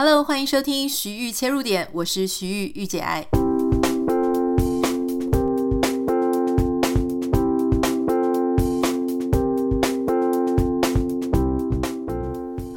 Hello，欢迎收听徐玉切入点，我是徐玉御姐爱。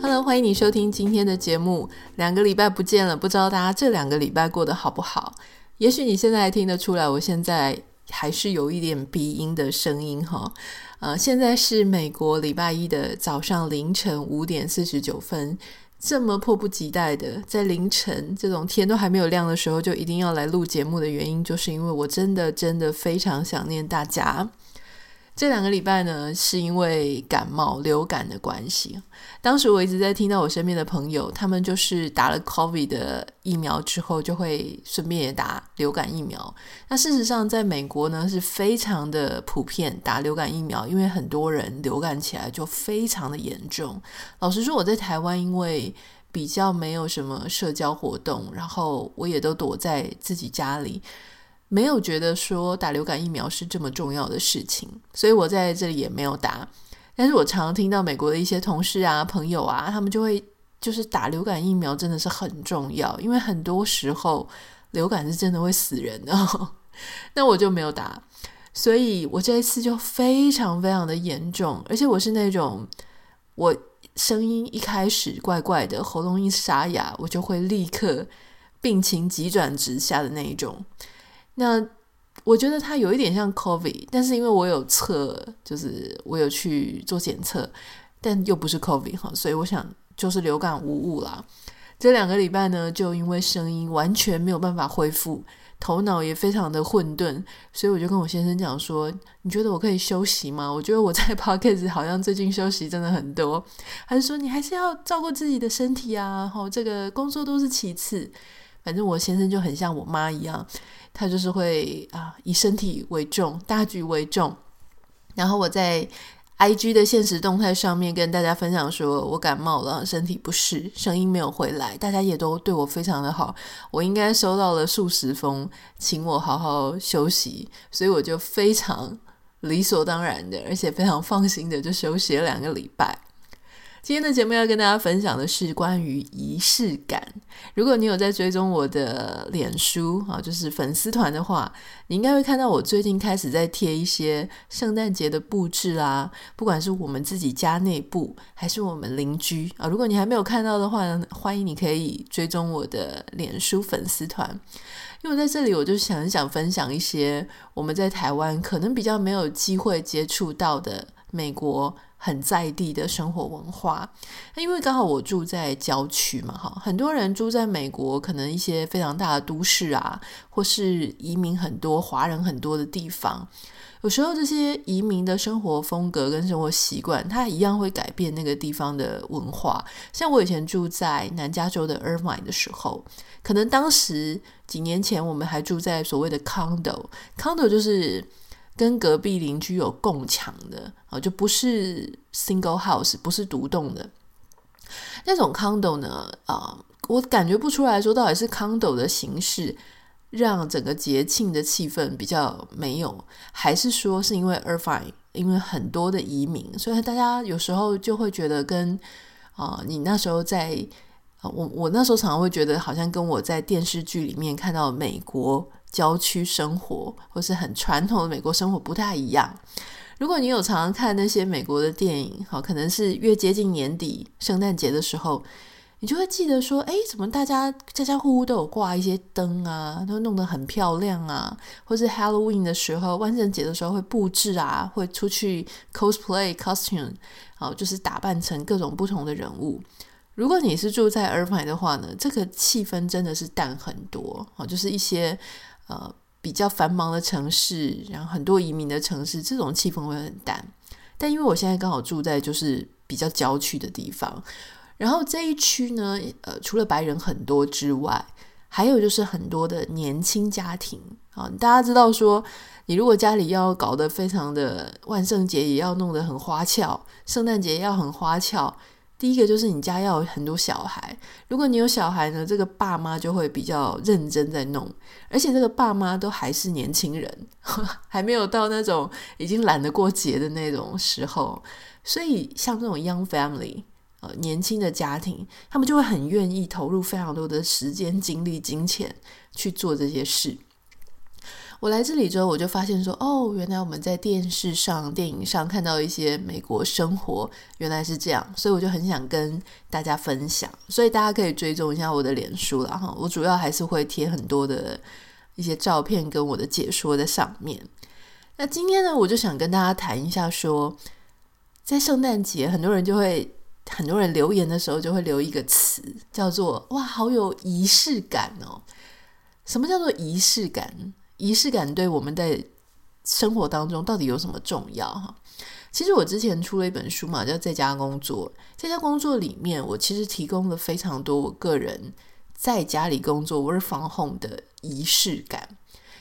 Hello，欢迎你收听今天的节目。两个礼拜不见了，不知道大家这两个礼拜过得好不好？也许你现在听得出来，我现在还是有一点鼻音的声音哈。呃，现在是美国礼拜一的早上凌晨五点四十九分。这么迫不及待的在凌晨这种天都还没有亮的时候，就一定要来录节目的原因，就是因为我真的真的非常想念大家。这两个礼拜呢，是因为感冒流感的关系。当时我一直在听到我身边的朋友，他们就是打了 COVID 的疫苗之后，就会顺便也打流感疫苗。那事实上，在美国呢，是非常的普遍打流感疫苗，因为很多人流感起来就非常的严重。老实说，我在台湾，因为比较没有什么社交活动，然后我也都躲在自己家里。没有觉得说打流感疫苗是这么重要的事情，所以我在这里也没有打。但是我常听到美国的一些同事啊、朋友啊，他们就会就是打流感疫苗真的是很重要，因为很多时候流感是真的会死人的。那我就没有打，所以我这一次就非常非常的严重，而且我是那种我声音一开始怪怪的，喉咙一沙哑，我就会立刻病情急转直下的那一种。那我觉得它有一点像 COVID，但是因为我有测，就是我有去做检测，但又不是 COVID 哈，所以我想就是流感无误啦。这两个礼拜呢，就因为声音完全没有办法恢复，头脑也非常的混沌，所以我就跟我先生讲说：“你觉得我可以休息吗？”我觉得我在 Podcast 好像最近休息真的很多，还是说你还是要照顾自己的身体啊？好，这个工作都是其次。反正我先生就很像我妈一样，他就是会啊以身体为重，大局为重。然后我在 IG 的现实动态上面跟大家分享说，我感冒了，身体不适，声音没有回来，大家也都对我非常的好。我应该收到了数十封，请我好好休息，所以我就非常理所当然的，而且非常放心的就休息了两个礼拜。今天的节目要跟大家分享的是关于仪式感。如果你有在追踪我的脸书啊，就是粉丝团的话，你应该会看到我最近开始在贴一些圣诞节的布置啊，不管是我们自己家内部，还是我们邻居啊。如果你还没有看到的话呢，欢迎你可以追踪我的脸书粉丝团。因为在这里，我就想想分享一些我们在台湾可能比较没有机会接触到的美国。很在地的生活文化，因为刚好我住在郊区嘛，哈，很多人住在美国，可能一些非常大的都市啊，或是移民很多、华人很多的地方，有时候这些移民的生活风格跟生活习惯，它一样会改变那个地方的文化。像我以前住在南加州的 Irvine 的时候，可能当时几年前我们还住在所谓的 condo，condo 就是。跟隔壁邻居有共墙的啊，就不是 single house，不是独栋的那种 condo 呢啊，我感觉不出来说到底是 condo 的形式让整个节庆的气氛比较没有，还是说是因为 Irvine，因为很多的移民，所以大家有时候就会觉得跟啊，你那时候在，我我那时候常常会觉得好像跟我在电视剧里面看到美国。郊区生活或是很传统的美国生活不太一样。如果你有常常看那些美国的电影，好，可能是越接近年底圣诞节的时候，你就会记得说，哎，怎么大家家家户户都有挂一些灯啊，都弄得很漂亮啊，或是 Halloween 的时候，万圣节的时候会布置啊，会出去 cosplay costume，好，就是打扮成各种不同的人物。如果你是住在 Irvine 的话呢，这个气氛真的是淡很多，好，就是一些。呃，比较繁忙的城市，然后很多移民的城市，这种气氛会很淡。但因为我现在刚好住在就是比较郊区的地方，然后这一区呢，呃，除了白人很多之外，还有就是很多的年轻家庭啊。大家知道说，你如果家里要搞得非常的万圣节也要弄得很花俏，圣诞节要很花俏。第一个就是你家要有很多小孩，如果你有小孩呢，这个爸妈就会比较认真在弄，而且这个爸妈都还是年轻人，还没有到那种已经懒得过节的那种时候，所以像这种 young family 呃年轻的家庭，他们就会很愿意投入非常多的时间、精力、金钱去做这些事。我来这里之后，我就发现说，哦，原来我们在电视上、电影上看到一些美国生活，原来是这样，所以我就很想跟大家分享。所以大家可以追踪一下我的脸书啦哈，我主要还是会贴很多的一些照片跟我的解说在上面。那今天呢，我就想跟大家谈一下说，在圣诞节，很多人就会，很多人留言的时候就会留一个词，叫做“哇，好有仪式感哦”。什么叫做仪式感？仪式感对我们在生活当中到底有什么重要？哈，其实我之前出了一本书嘛，叫《在家工作》。在家工作里面，我其实提供了非常多我个人在家里工作 work from home 的仪式感。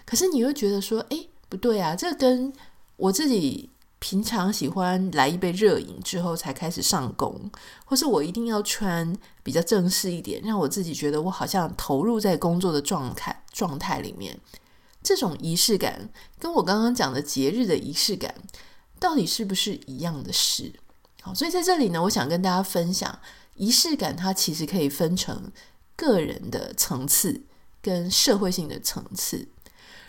可是你会觉得说，诶，不对啊，这跟我自己平常喜欢来一杯热饮之后才开始上工，或是我一定要穿比较正式一点，让我自己觉得我好像投入在工作的状态状态里面。这种仪式感跟我刚刚讲的节日的仪式感，到底是不是一样的事？好，所以在这里呢，我想跟大家分享，仪式感它其实可以分成个人的层次跟社会性的层次。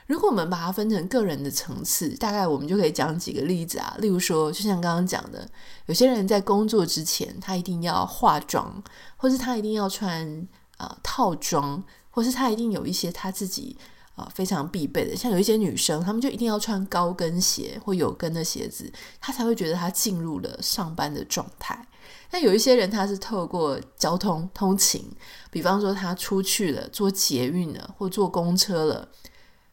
如果我们把它分成个人的层次，大概我们就可以讲几个例子啊，例如说，就像刚刚讲的，有些人在工作之前，他一定要化妆，或是他一定要穿啊、呃、套装，或是他一定有一些他自己。啊，非常必备的，像有一些女生，她们就一定要穿高跟鞋或有跟的鞋子，她才会觉得她进入了上班的状态。那有一些人，他是透过交通通勤，比方说他出去了，坐捷运了，或坐公车了，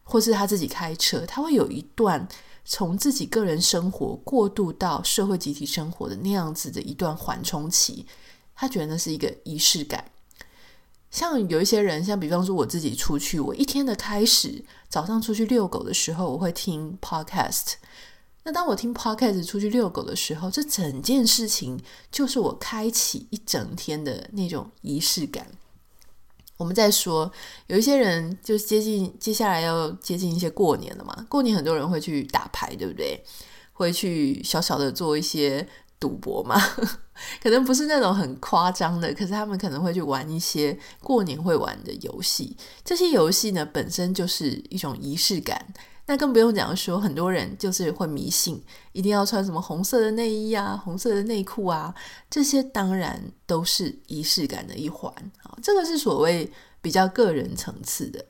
或是他自己开车，他会有一段从自己个人生活过渡到社会集体生活的那样子的一段缓冲期，他觉得那是一个仪式感。像有一些人，像比方说我自己出去，我一天的开始，早上出去遛狗的时候，我会听 podcast。那当我听 podcast 出去遛狗的时候，这整件事情就是我开启一整天的那种仪式感。我们在说，有一些人就接近接下来要接近一些过年了嘛，过年很多人会去打牌，对不对？会去小小的做一些。赌博嘛，可能不是那种很夸张的，可是他们可能会去玩一些过年会玩的游戏。这些游戏呢，本身就是一种仪式感。那更不用讲说，很多人就是会迷信，一定要穿什么红色的内衣啊、红色的内裤啊，这些当然都是仪式感的一环啊。这个是所谓比较个人层次的。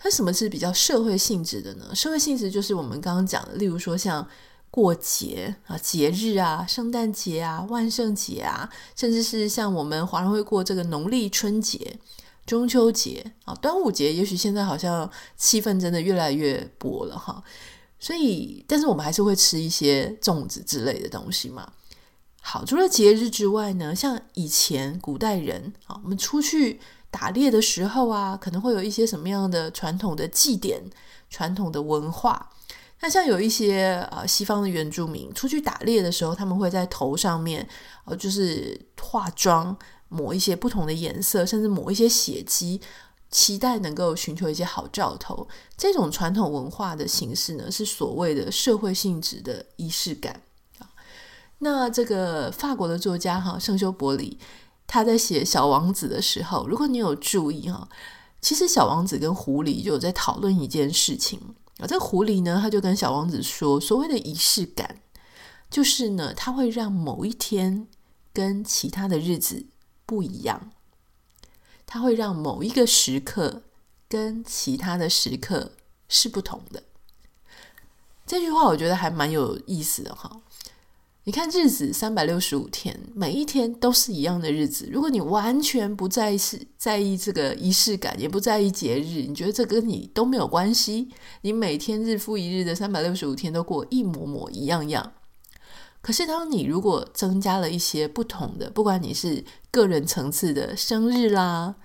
可什么是比较社会性质的呢？社会性质就是我们刚刚讲的，例如说像。过节啊，节日啊，圣诞节啊，万圣节啊，甚至是像我们华人会过这个农历春节、中秋节啊、端午节，也许现在好像气氛真的越来越薄了哈。所以，但是我们还是会吃一些粽子之类的东西嘛。好，除了节日之外呢，像以前古代人啊，我们出去打猎的时候啊，可能会有一些什么样的传统的祭典、传统的文化。那像有一些呃西方的原住民出去打猎的时候，他们会在头上面呃就是化妆，抹一些不同的颜色，甚至抹一些血迹，期待能够寻求一些好兆头。这种传统文化的形式呢，是所谓的社会性质的仪式感。那这个法国的作家哈圣修伯里，他在写《小王子》的时候，如果你有注意哈，其实小王子跟狐狸就有在讨论一件事情。这个狐狸呢，他就跟小王子说，所谓的仪式感，就是呢，它会让某一天跟其他的日子不一样，它会让某一个时刻跟其他的时刻是不同的。这句话我觉得还蛮有意思的哈。你看，日子三百六十五天，每一天都是一样的日子。如果你完全不在意在意这个仪式感，也不在意节日，你觉得这跟你都没有关系。你每天日复一日的三百六十五天都过一模模一样样。可是，当你如果增加了一些不同的，不管你是个人层次的生日啦，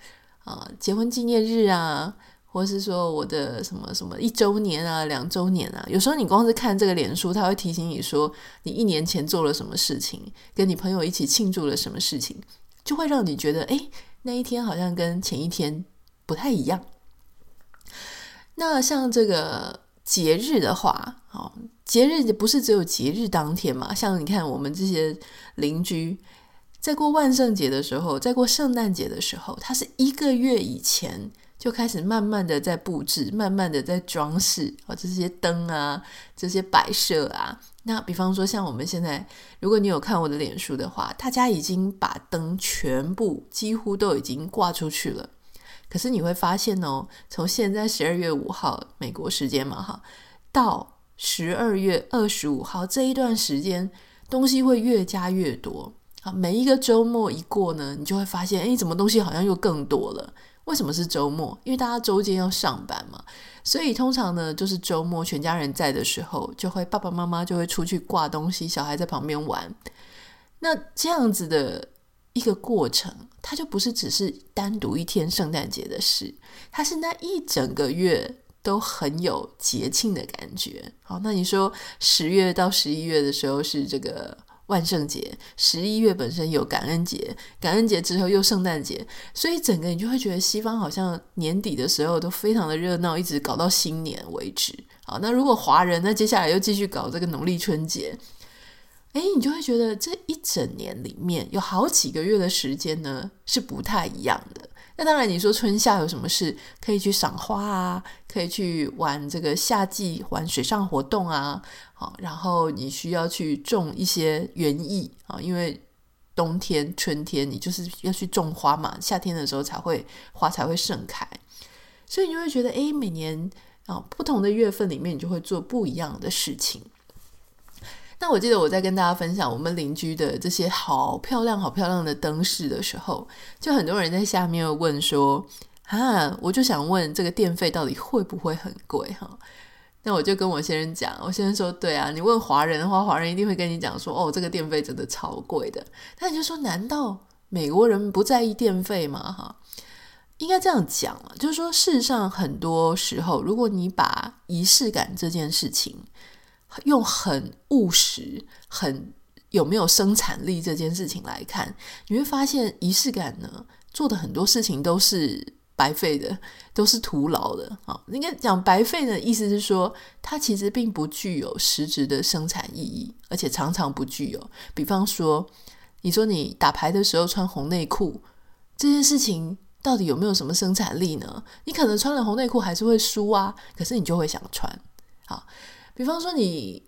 啊，结婚纪念日啊。或是说我的什么什么一周年啊、两周年啊，有时候你光是看这个脸书，它会提醒你说你一年前做了什么事情，跟你朋友一起庆祝了什么事情，就会让你觉得，诶，那一天好像跟前一天不太一样。那像这个节日的话，哦，节日不是只有节日当天嘛？像你看我们这些邻居。在过万圣节的时候，在过圣诞节的时候，它是一个月以前就开始慢慢的在布置，慢慢的在装饰啊，这些灯啊，这些摆设啊。那比方说，像我们现在，如果你有看我的脸书的话，大家已经把灯全部几乎都已经挂出去了。可是你会发现哦，从现在十二月五号美国时间嘛哈，到十二月二十五号这一段时间，东西会越加越多。啊，每一个周末一过呢，你就会发现，诶，怎么东西好像又更多了？为什么是周末？因为大家周间要上班嘛，所以通常呢，就是周末全家人在的时候，就会爸爸妈妈就会出去挂东西，小孩在旁边玩。那这样子的一个过程，它就不是只是单独一天圣诞节的事，它是那一整个月都很有节庆的感觉。好，那你说十月到十一月的时候是这个。万圣节，十一月本身有感恩节，感恩节之后又圣诞节，所以整个你就会觉得西方好像年底的时候都非常的热闹，一直搞到新年为止。好，那如果华人，那接下来又继续搞这个农历春节，诶，你就会觉得这一整年里面有好几个月的时间呢是不太一样的。那当然，你说春夏有什么事可以去赏花啊？可以去玩这个夏季玩水上活动啊？好，然后你需要去种一些园艺啊，因为冬天、春天你就是要去种花嘛，夏天的时候才会花才会盛开，所以你就会觉得，诶，每年啊不同的月份里面，你就会做不一样的事情。那我记得我在跟大家分享我们邻居的这些好漂亮、好漂亮的灯饰的时候，就很多人在下面问说：“啊，我就想问这个电费到底会不会很贵？”哈，那我就跟我先生讲，我先生说：“对啊，你问华人的话，华人一定会跟你讲说，哦，这个电费真的超贵的。”那你就说：“难道美国人不在意电费吗？”哈，应该这样讲啊，就是说，事实上很多时候，如果你把仪式感这件事情，用很务实、很有没有生产力这件事情来看，你会发现仪式感呢，做的很多事情都是白费的，都是徒劳的。啊，应该讲白费的意思是说，它其实并不具有实质的生产意义，而且常常不具有。比方说，你说你打牌的时候穿红内裤这件事情，到底有没有什么生产力呢？你可能穿了红内裤还是会输啊，可是你就会想穿。好。比方说你，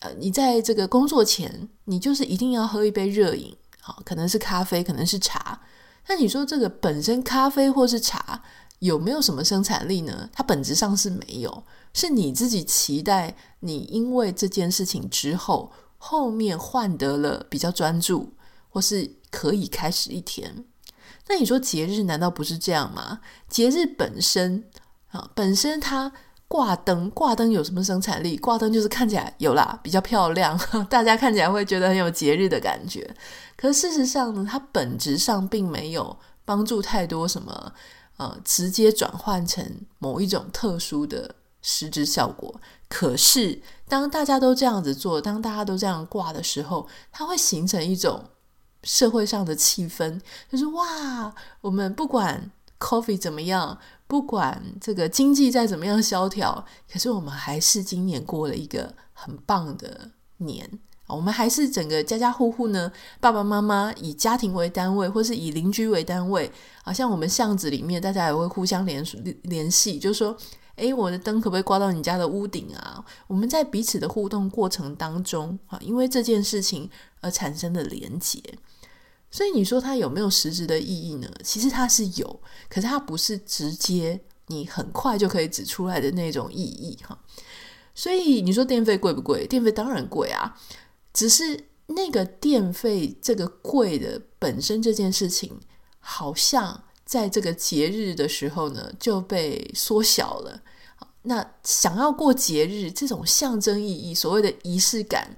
呃，你在这个工作前，你就是一定要喝一杯热饮，好，可能是咖啡，可能是茶。那你说这个本身咖啡或是茶有没有什么生产力呢？它本质上是没有，是你自己期待你因为这件事情之后，后面换得了比较专注，或是可以开始一天。那你说节日难道不是这样吗？节日本身啊，本身它。挂灯，挂灯有什么生产力？挂灯就是看起来有啦，比较漂亮，大家看起来会觉得很有节日的感觉。可事实上呢，它本质上并没有帮助太多什么，呃，直接转换成某一种特殊的实质效果。可是当大家都这样子做，当大家都这样挂的时候，它会形成一种社会上的气氛，就是哇，我们不管 coffee 怎么样。不管这个经济再怎么样萧条，可是我们还是今年过了一个很棒的年。我们还是整个家家户户呢，爸爸妈妈以家庭为单位，或是以邻居为单位。好像我们巷子里面，大家也会互相联联系，就是说，诶，我的灯可不可以挂到你家的屋顶啊？我们在彼此的互动过程当中，啊，因为这件事情而产生的连结。所以你说它有没有实质的意义呢？其实它是有，可是它不是直接你很快就可以指出来的那种意义哈。所以你说电费贵不贵？电费当然贵啊，只是那个电费这个贵的本身这件事情，好像在这个节日的时候呢就被缩小了。那想要过节日这种象征意义，所谓的仪式感。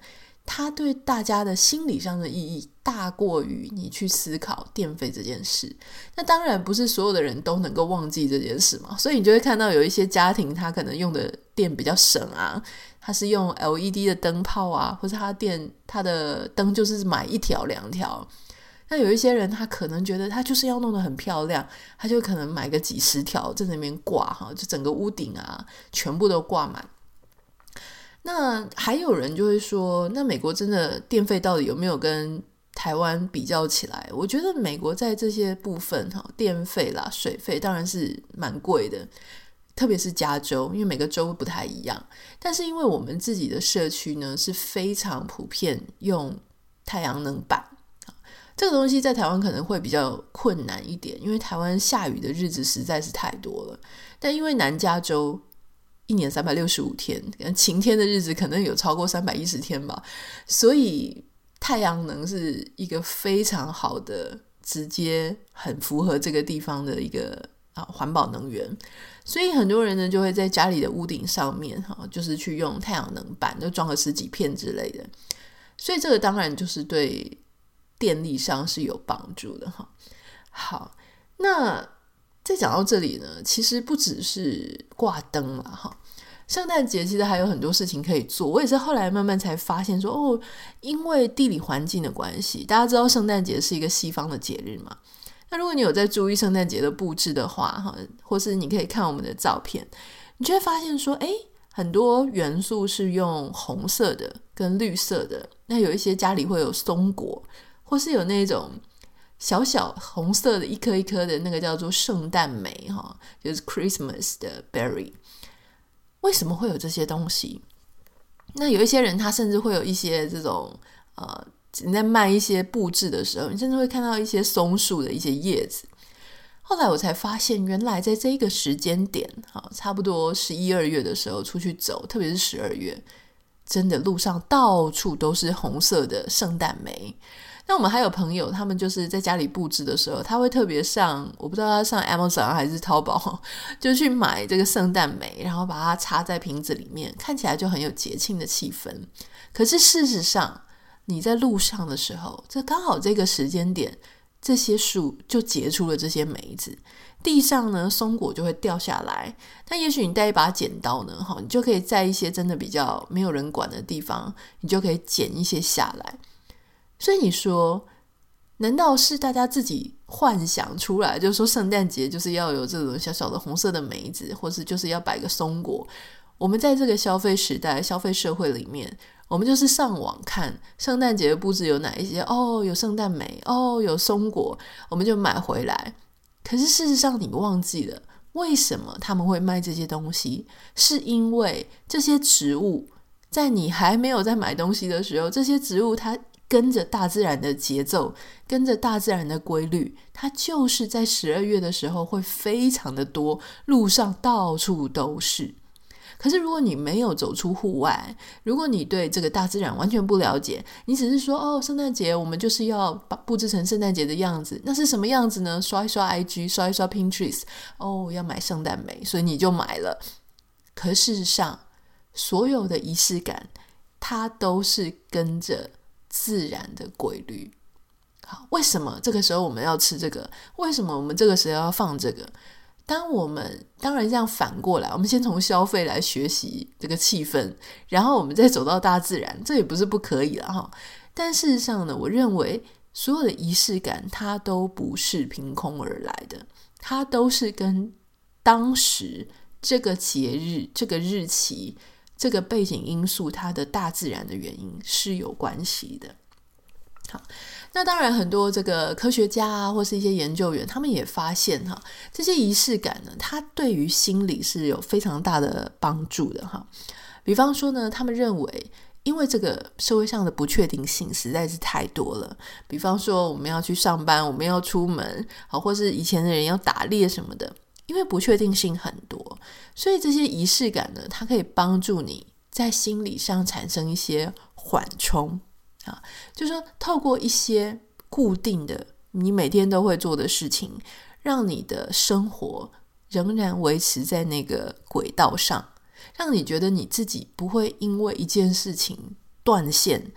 它对大家的心理上的意义大过于你去思考电费这件事。那当然不是所有的人都能够忘记这件事嘛，所以你就会看到有一些家庭，他可能用的电比较省啊，他是用 LED 的灯泡啊，或者他电他的灯就是买一条两条。那有一些人他可能觉得他就是要弄得很漂亮，他就可能买个几十条在那边挂哈，就整个屋顶啊全部都挂满。那还有人就会说，那美国真的电费到底有没有跟台湾比较起来，我觉得美国在这些部分哈，电费啦、水费当然是蛮贵的，特别是加州，因为每个州不太一样。但是因为我们自己的社区呢是非常普遍用太阳能板，这个东西在台湾可能会比较困难一点，因为台湾下雨的日子实在是太多了。但因为南加州一年三百六十五天，晴天的日子可能有超过三百一十天吧，所以。太阳能是一个非常好的、直接很符合这个地方的一个啊环保能源，所以很多人呢就会在家里的屋顶上面哈，就是去用太阳能板，就装个十几片之类的。所以这个当然就是对电力上是有帮助的哈。好，那再讲到这里呢，其实不只是挂灯了哈。圣诞节其实还有很多事情可以做，我也是后来慢慢才发现说，哦，因为地理环境的关系，大家知道圣诞节是一个西方的节日嘛。那如果你有在注意圣诞节的布置的话，哈，或是你可以看我们的照片，你就会发现说，诶，很多元素是用红色的跟绿色的。那有一些家里会有松果，或是有那种小小红色的一颗一颗的那个叫做圣诞梅，哈，就是 Christmas 的 berry。为什么会有这些东西？那有一些人，他甚至会有一些这种呃，你在卖一些布置的时候，你甚至会看到一些松树的一些叶子。后来我才发现，原来在这个时间点，哈，差不多十一二月的时候出去走，特别是十二月，真的路上到处都是红色的圣诞梅。那我们还有朋友，他们就是在家里布置的时候，他会特别上，我不知道他上 Amazon 还是淘宝，就去买这个圣诞梅，然后把它插在瓶子里面，看起来就很有节庆的气氛。可是事实上，你在路上的时候，这刚好这个时间点，这些树就结出了这些梅子，地上呢松果就会掉下来。但也许你带一把剪刀呢，哈，你就可以在一些真的比较没有人管的地方，你就可以剪一些下来。所以你说，难道是大家自己幻想出来？就是说，圣诞节就是要有这种小小的红色的梅子，或是就是要摆个松果。我们在这个消费时代、消费社会里面，我们就是上网看圣诞节的布置有哪一些。哦，有圣诞梅，哦，有松果，我们就买回来。可是事实上，你忘记了为什么他们会卖这些东西？是因为这些植物在你还没有在买东西的时候，这些植物它。跟着大自然的节奏，跟着大自然的规律，它就是在十二月的时候会非常的多，路上到处都是。可是如果你没有走出户外，如果你对这个大自然完全不了解，你只是说哦，圣诞节我们就是要把布置成圣诞节的样子，那是什么样子呢？刷一刷 IG，刷一刷 Pinterest，哦，要买圣诞梅，所以你就买了。可事实上，所有的仪式感，它都是跟着。自然的规律，好，为什么这个时候我们要吃这个？为什么我们这个时候要放这个？当我们当然这样反过来，我们先从消费来学习这个气氛，然后我们再走到大自然，这也不是不可以了哈。但事实上呢，我认为所有的仪式感它都不是凭空而来的，它都是跟当时这个节日、这个日期。这个背景因素，它的大自然的原因是有关系的。好，那当然很多这个科学家啊，或是一些研究员，他们也发现哈，这些仪式感呢，它对于心理是有非常大的帮助的哈。比方说呢，他们认为，因为这个社会上的不确定性实在是太多了，比方说我们要去上班，我们要出门，好，或是以前的人要打猎什么的。因为不确定性很多，所以这些仪式感呢，它可以帮助你在心理上产生一些缓冲啊，就是说透过一些固定的你每天都会做的事情，让你的生活仍然维持在那个轨道上，让你觉得你自己不会因为一件事情断线，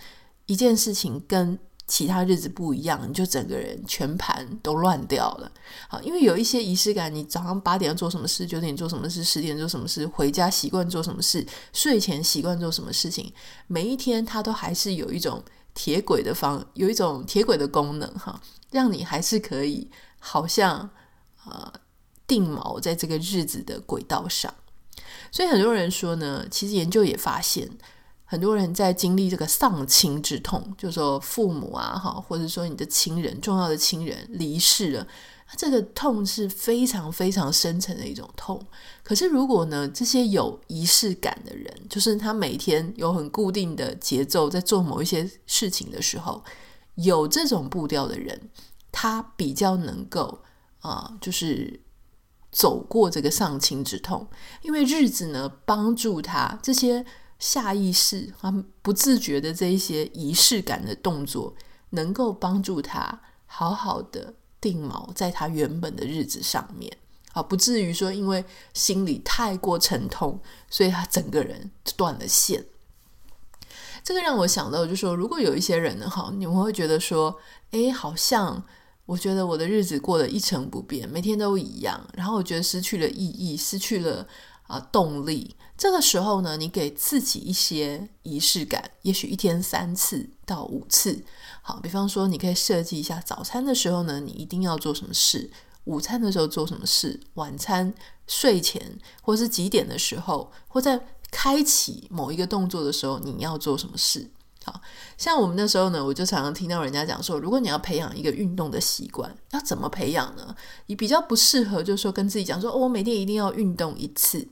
一件事情跟其他日子不一样，你就整个人全盘都乱掉了。好，因为有一些仪式感，你早上八点要做什么事，九点做什么事，十点做什么事，回家习惯做什么事，睡前习惯做什么事情，每一天它都还是有一种铁轨的方，有一种铁轨的功能哈，让你还是可以好像呃定锚在这个日子的轨道上。所以很多人说呢，其实研究也发现。很多人在经历这个丧亲之痛，就说父母啊，哈，或者说你的亲人、重要的亲人离世了，这个痛是非常非常深沉的一种痛。可是如果呢，这些有仪式感的人，就是他每天有很固定的节奏，在做某一些事情的时候，有这种步调的人，他比较能够啊、就是。走过这个丧亲之痛，因为日子呢，帮助他这些下意识、啊不自觉的这一些仪式感的动作，能够帮助他好好的定锚在他原本的日子上面，啊，不至于说因为心里太过沉痛，所以他整个人断了线。这个让我想到，就是说，如果有一些人呢，哈，你们会觉得说，哎，好像。我觉得我的日子过得一成不变，每天都一样，然后我觉得失去了意义，失去了啊、动力。这个时候呢，你给自己一些仪式感，也许一天三次到五次。好，比方说，你可以设计一下，早餐的时候呢，你一定要做什么事；午餐的时候做什么事；晚餐、睡前或是几点的时候，或在开启某一个动作的时候，你要做什么事。好，像我们那时候呢，我就常常听到人家讲说，如果你要培养一个运动的习惯，要怎么培养呢？你比较不适合，就是说跟自己讲说，哦，我每天一定要运动一次。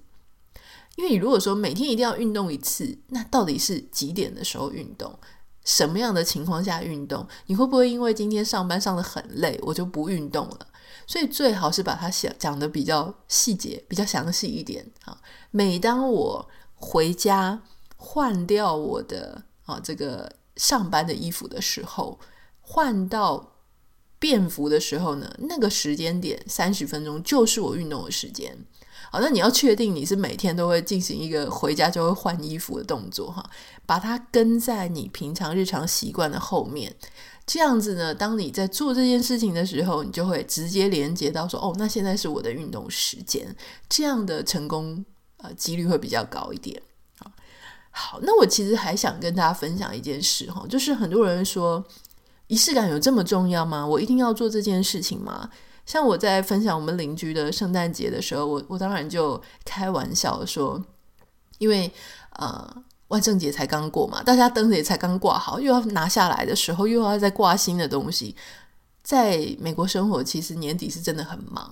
因为你如果说每天一定要运动一次，那到底是几点的时候运动？什么样的情况下运动？你会不会因为今天上班上得很累，我就不运动了？所以最好是把它想讲得比较细节、比较详细一点。啊，每当我回家换掉我的。啊，这个上班的衣服的时候，换到便服的时候呢，那个时间点三十分钟就是我运动的时间。好，那你要确定你是每天都会进行一个回家就会换衣服的动作哈，把它跟在你平常日常习惯的后面，这样子呢，当你在做这件事情的时候，你就会直接连接到说，哦，那现在是我的运动时间，这样的成功呃几率会比较高一点啊。好，那我其实还想跟大家分享一件事哈，就是很多人说仪式感有这么重要吗？我一定要做这件事情吗？像我在分享我们邻居的圣诞节的时候，我我当然就开玩笑说，因为呃万圣节才刚过嘛，大家灯也才刚挂好，又要拿下来的时候，又要再挂新的东西。在美国生活，其实年底是真的很忙。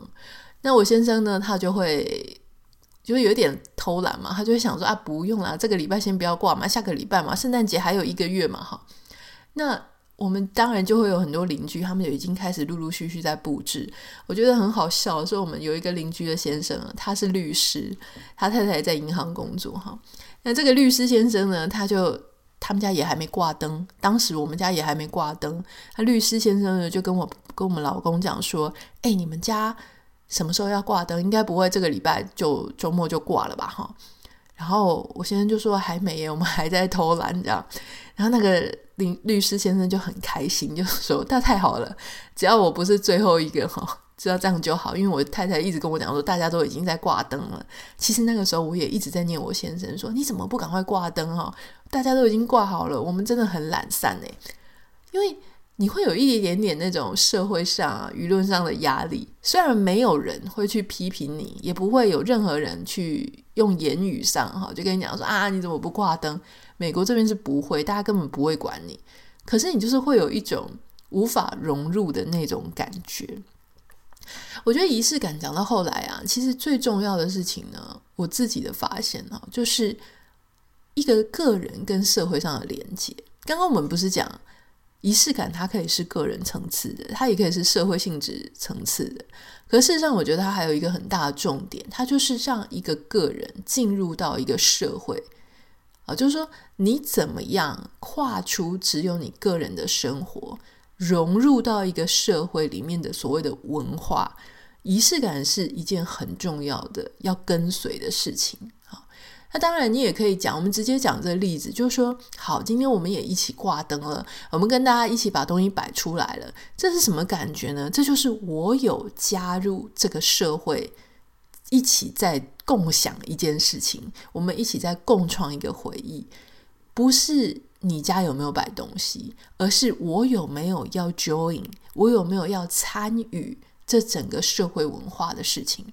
那我先生呢，他就会。就是有点偷懒嘛，他就会想说啊，不用啦，这个礼拜先不要挂嘛，下个礼拜嘛，圣诞节还有一个月嘛，哈。那我们当然就会有很多邻居，他们就已经开始陆陆续续在布置。我觉得很好笑，说我们有一个邻居的先生啊，他是律师，他太太在银行工作，哈。那这个律师先生呢，他就他们家也还没挂灯，当时我们家也还没挂灯，他律师先生呢就跟我跟我们老公讲说，哎，你们家。什么时候要挂灯？应该不会这个礼拜就周末就挂了吧？哈，然后我先生就说还没耶，我们还在偷懒这样。然后那个律律师先生就很开心，就说：“那太好了，只要我不是最后一个哈，只要这样就好。”因为我太太一直跟我讲说，大家都已经在挂灯了。其实那个时候我也一直在念我先生说：“你怎么不赶快挂灯哈？大家都已经挂好了，我们真的很懒散诶，因为。”你会有一点点那种社会上、舆论上的压力，虽然没有人会去批评你，也不会有任何人去用言语上哈就跟你讲说啊，你怎么不挂灯？美国这边是不会，大家根本不会管你。可是你就是会有一种无法融入的那种感觉。我觉得仪式感讲到后来啊，其实最重要的事情呢，我自己的发现啊，就是一个个人跟社会上的连接。刚刚我们不是讲。仪式感，它可以是个人层次的，它也可以是社会性质层次的。可事实上，我觉得它还有一个很大的重点，它就是让一个个人进入到一个社会啊，就是说你怎么样跨出只有你个人的生活，融入到一个社会里面的所谓的文化。仪式感是一件很重要的要跟随的事情。那当然，你也可以讲，我们直接讲这个例子，就是说，好，今天我们也一起挂灯了，我们跟大家一起把东西摆出来了，这是什么感觉呢？这就是我有加入这个社会，一起在共享一件事情，我们一起在共创一个回忆，不是你家有没有摆东西，而是我有没有要 join，我有没有要参与这整个社会文化的事情。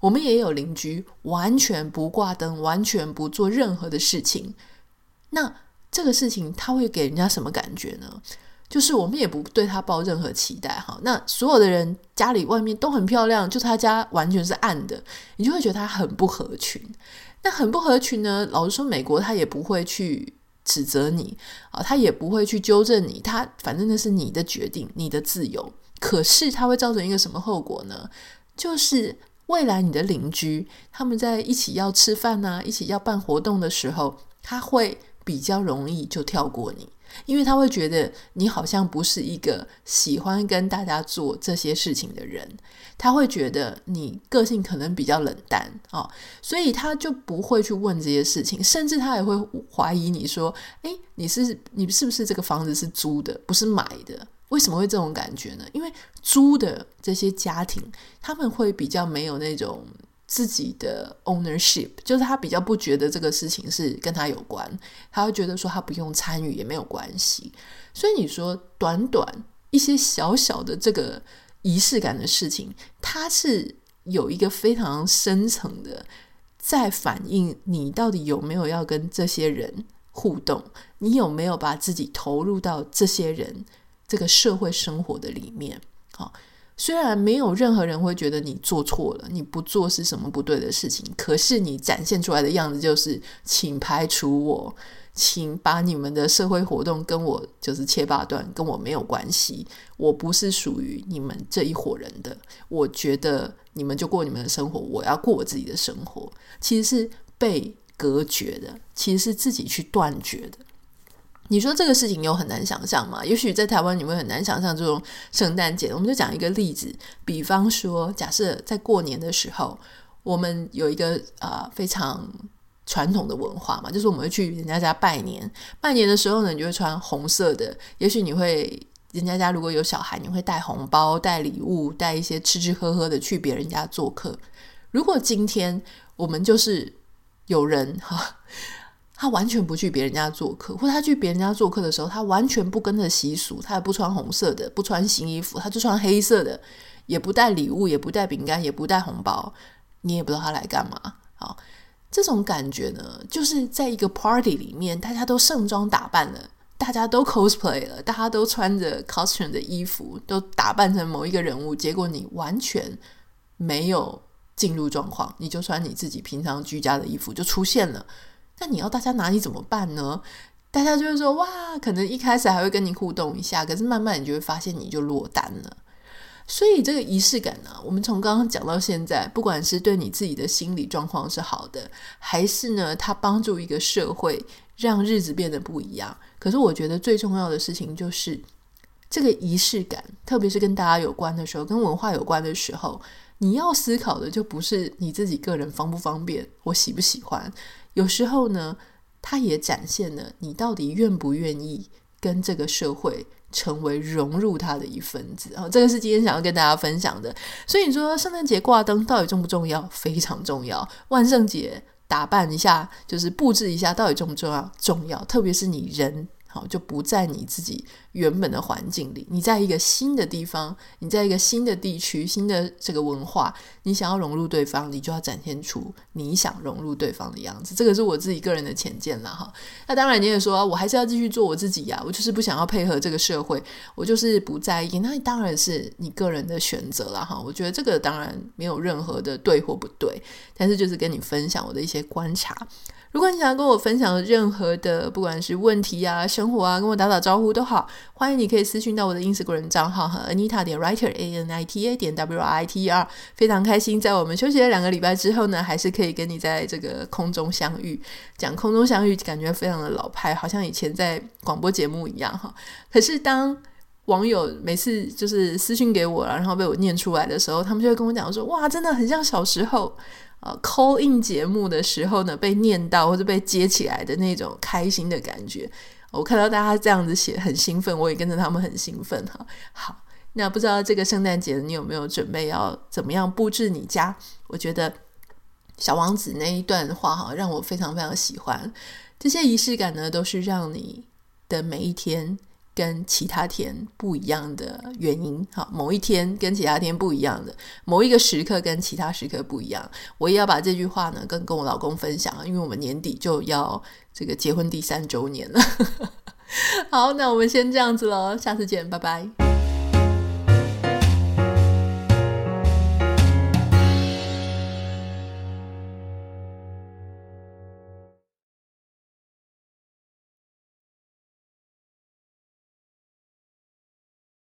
我们也有邻居完全不挂灯，完全不做任何的事情，那这个事情他会给人家什么感觉呢？就是我们也不对他抱任何期待哈。那所有的人家里外面都很漂亮，就他家完全是暗的，你就会觉得他很不合群。那很不合群呢？老实说，美国他也不会去指责你啊，他也不会去纠正你，他反正那是你的决定，你的自由。可是他会造成一个什么后果呢？就是未来你的邻居他们在一起要吃饭啊，一起要办活动的时候，他会比较容易就跳过你。因为他会觉得你好像不是一个喜欢跟大家做这些事情的人，他会觉得你个性可能比较冷淡哦，所以他就不会去问这些事情，甚至他也会怀疑你说：“诶，你是你是不是这个房子是租的，不是买的？为什么会这种感觉呢？因为租的这些家庭，他们会比较没有那种。”自己的 ownership，就是他比较不觉得这个事情是跟他有关，他会觉得说他不用参与也没有关系。所以你说短短一些小小的这个仪式感的事情，它是有一个非常深层的，在反映你到底有没有要跟这些人互动，你有没有把自己投入到这些人这个社会生活的里面，好。虽然没有任何人会觉得你做错了，你不做是什么不对的事情，可是你展现出来的样子就是，请排除我，请把你们的社会活动跟我就是切八段，跟我没有关系，我不是属于你们这一伙人的。我觉得你们就过你们的生活，我要过我自己的生活，其实是被隔绝的，其实是自己去断绝的。你说这个事情有很难想象吗？也许在台湾你会很难想象这种圣诞节。我们就讲一个例子，比方说，假设在过年的时候，我们有一个啊、呃、非常传统的文化嘛，就是我们会去人家家拜年。拜年的时候呢，你就会穿红色的。也许你会人家家如果有小孩，你会带红包、带礼物、带一些吃吃喝喝的去别人家做客。如果今天我们就是有人哈。他完全不去别人家做客，或者他去别人家做客的时候，他完全不跟着习俗，他也不穿红色的，不穿新衣服，他就穿黑色的，也不带礼物，也不带饼干，也不带红包，你也不知道他来干嘛。好，这种感觉呢，就是在一个 party 里面，大家都盛装打扮了，大家都 cosplay 了，大家都穿着 costume 的衣服，都打扮成某一个人物，结果你完全没有进入状况，你就穿你自己平常居家的衣服就出现了。那你要大家拿你怎么办呢？大家就会说哇，可能一开始还会跟你互动一下，可是慢慢你就会发现你就落单了。所以这个仪式感呢、我们从刚刚讲到现在，不管是对你自己的心理状况是好的，还是呢，它帮助一个社会让日子变得不一样。可是我觉得最重要的事情就是这个仪式感，特别是跟大家有关的时候，跟文化有关的时候，你要思考的就不是你自己个人方不方便，我喜不喜欢。有时候呢，他也展现了你到底愿不愿意跟这个社会成为融入他的一份子。哦，这个是今天想要跟大家分享的。所以你说圣诞节挂灯到底重不重要？非常重要。万圣节打扮一下，就是布置一下，到底重不重要？重要。特别是你人。就不在你自己原本的环境里，你在一个新的地方，你在一个新的地区、新的这个文化，你想要融入对方，你就要展现出你想融入对方的样子。这个是我自己个人的浅见了哈。那当然你也说，我还是要继续做我自己呀，我就是不想要配合这个社会，我就是不在意。那当然是你个人的选择了哈。我觉得这个当然没有任何的对或不对，但是就是跟你分享我的一些观察。如果你想要跟我分享任何的，不管是问题啊、生活啊，跟我打打招呼都好，欢迎你可以私讯到我的 Instagram 账号和 Anita 点 Writer A N I T A 点 W R I T E R。非常开心，在我们休息了两个礼拜之后呢，还是可以跟你在这个空中相遇。讲空中相遇，感觉非常的老派，好像以前在广播节目一样哈。可是当网友每次就是私信给我，然后被我念出来的时候，他们就会跟我讲说：“哇，真的很像小时候。”呃，call in 节目的时候呢，被念到或者被接起来的那种开心的感觉，我看到大家这样子写很兴奋，我也跟着他们很兴奋哈。好，那不知道这个圣诞节你有没有准备要怎么样布置你家？我觉得小王子那一段话哈，让我非常非常喜欢。这些仪式感呢，都是让你的每一天跟其他天不一样的原因。好，某一天跟其他天不一样的，某一个时刻跟其他时刻不一样。我也要把这句话呢跟跟我老公分享，因为我们年底就要这个结婚第三周年了。好，那我们先这样子喽，下次见，拜拜。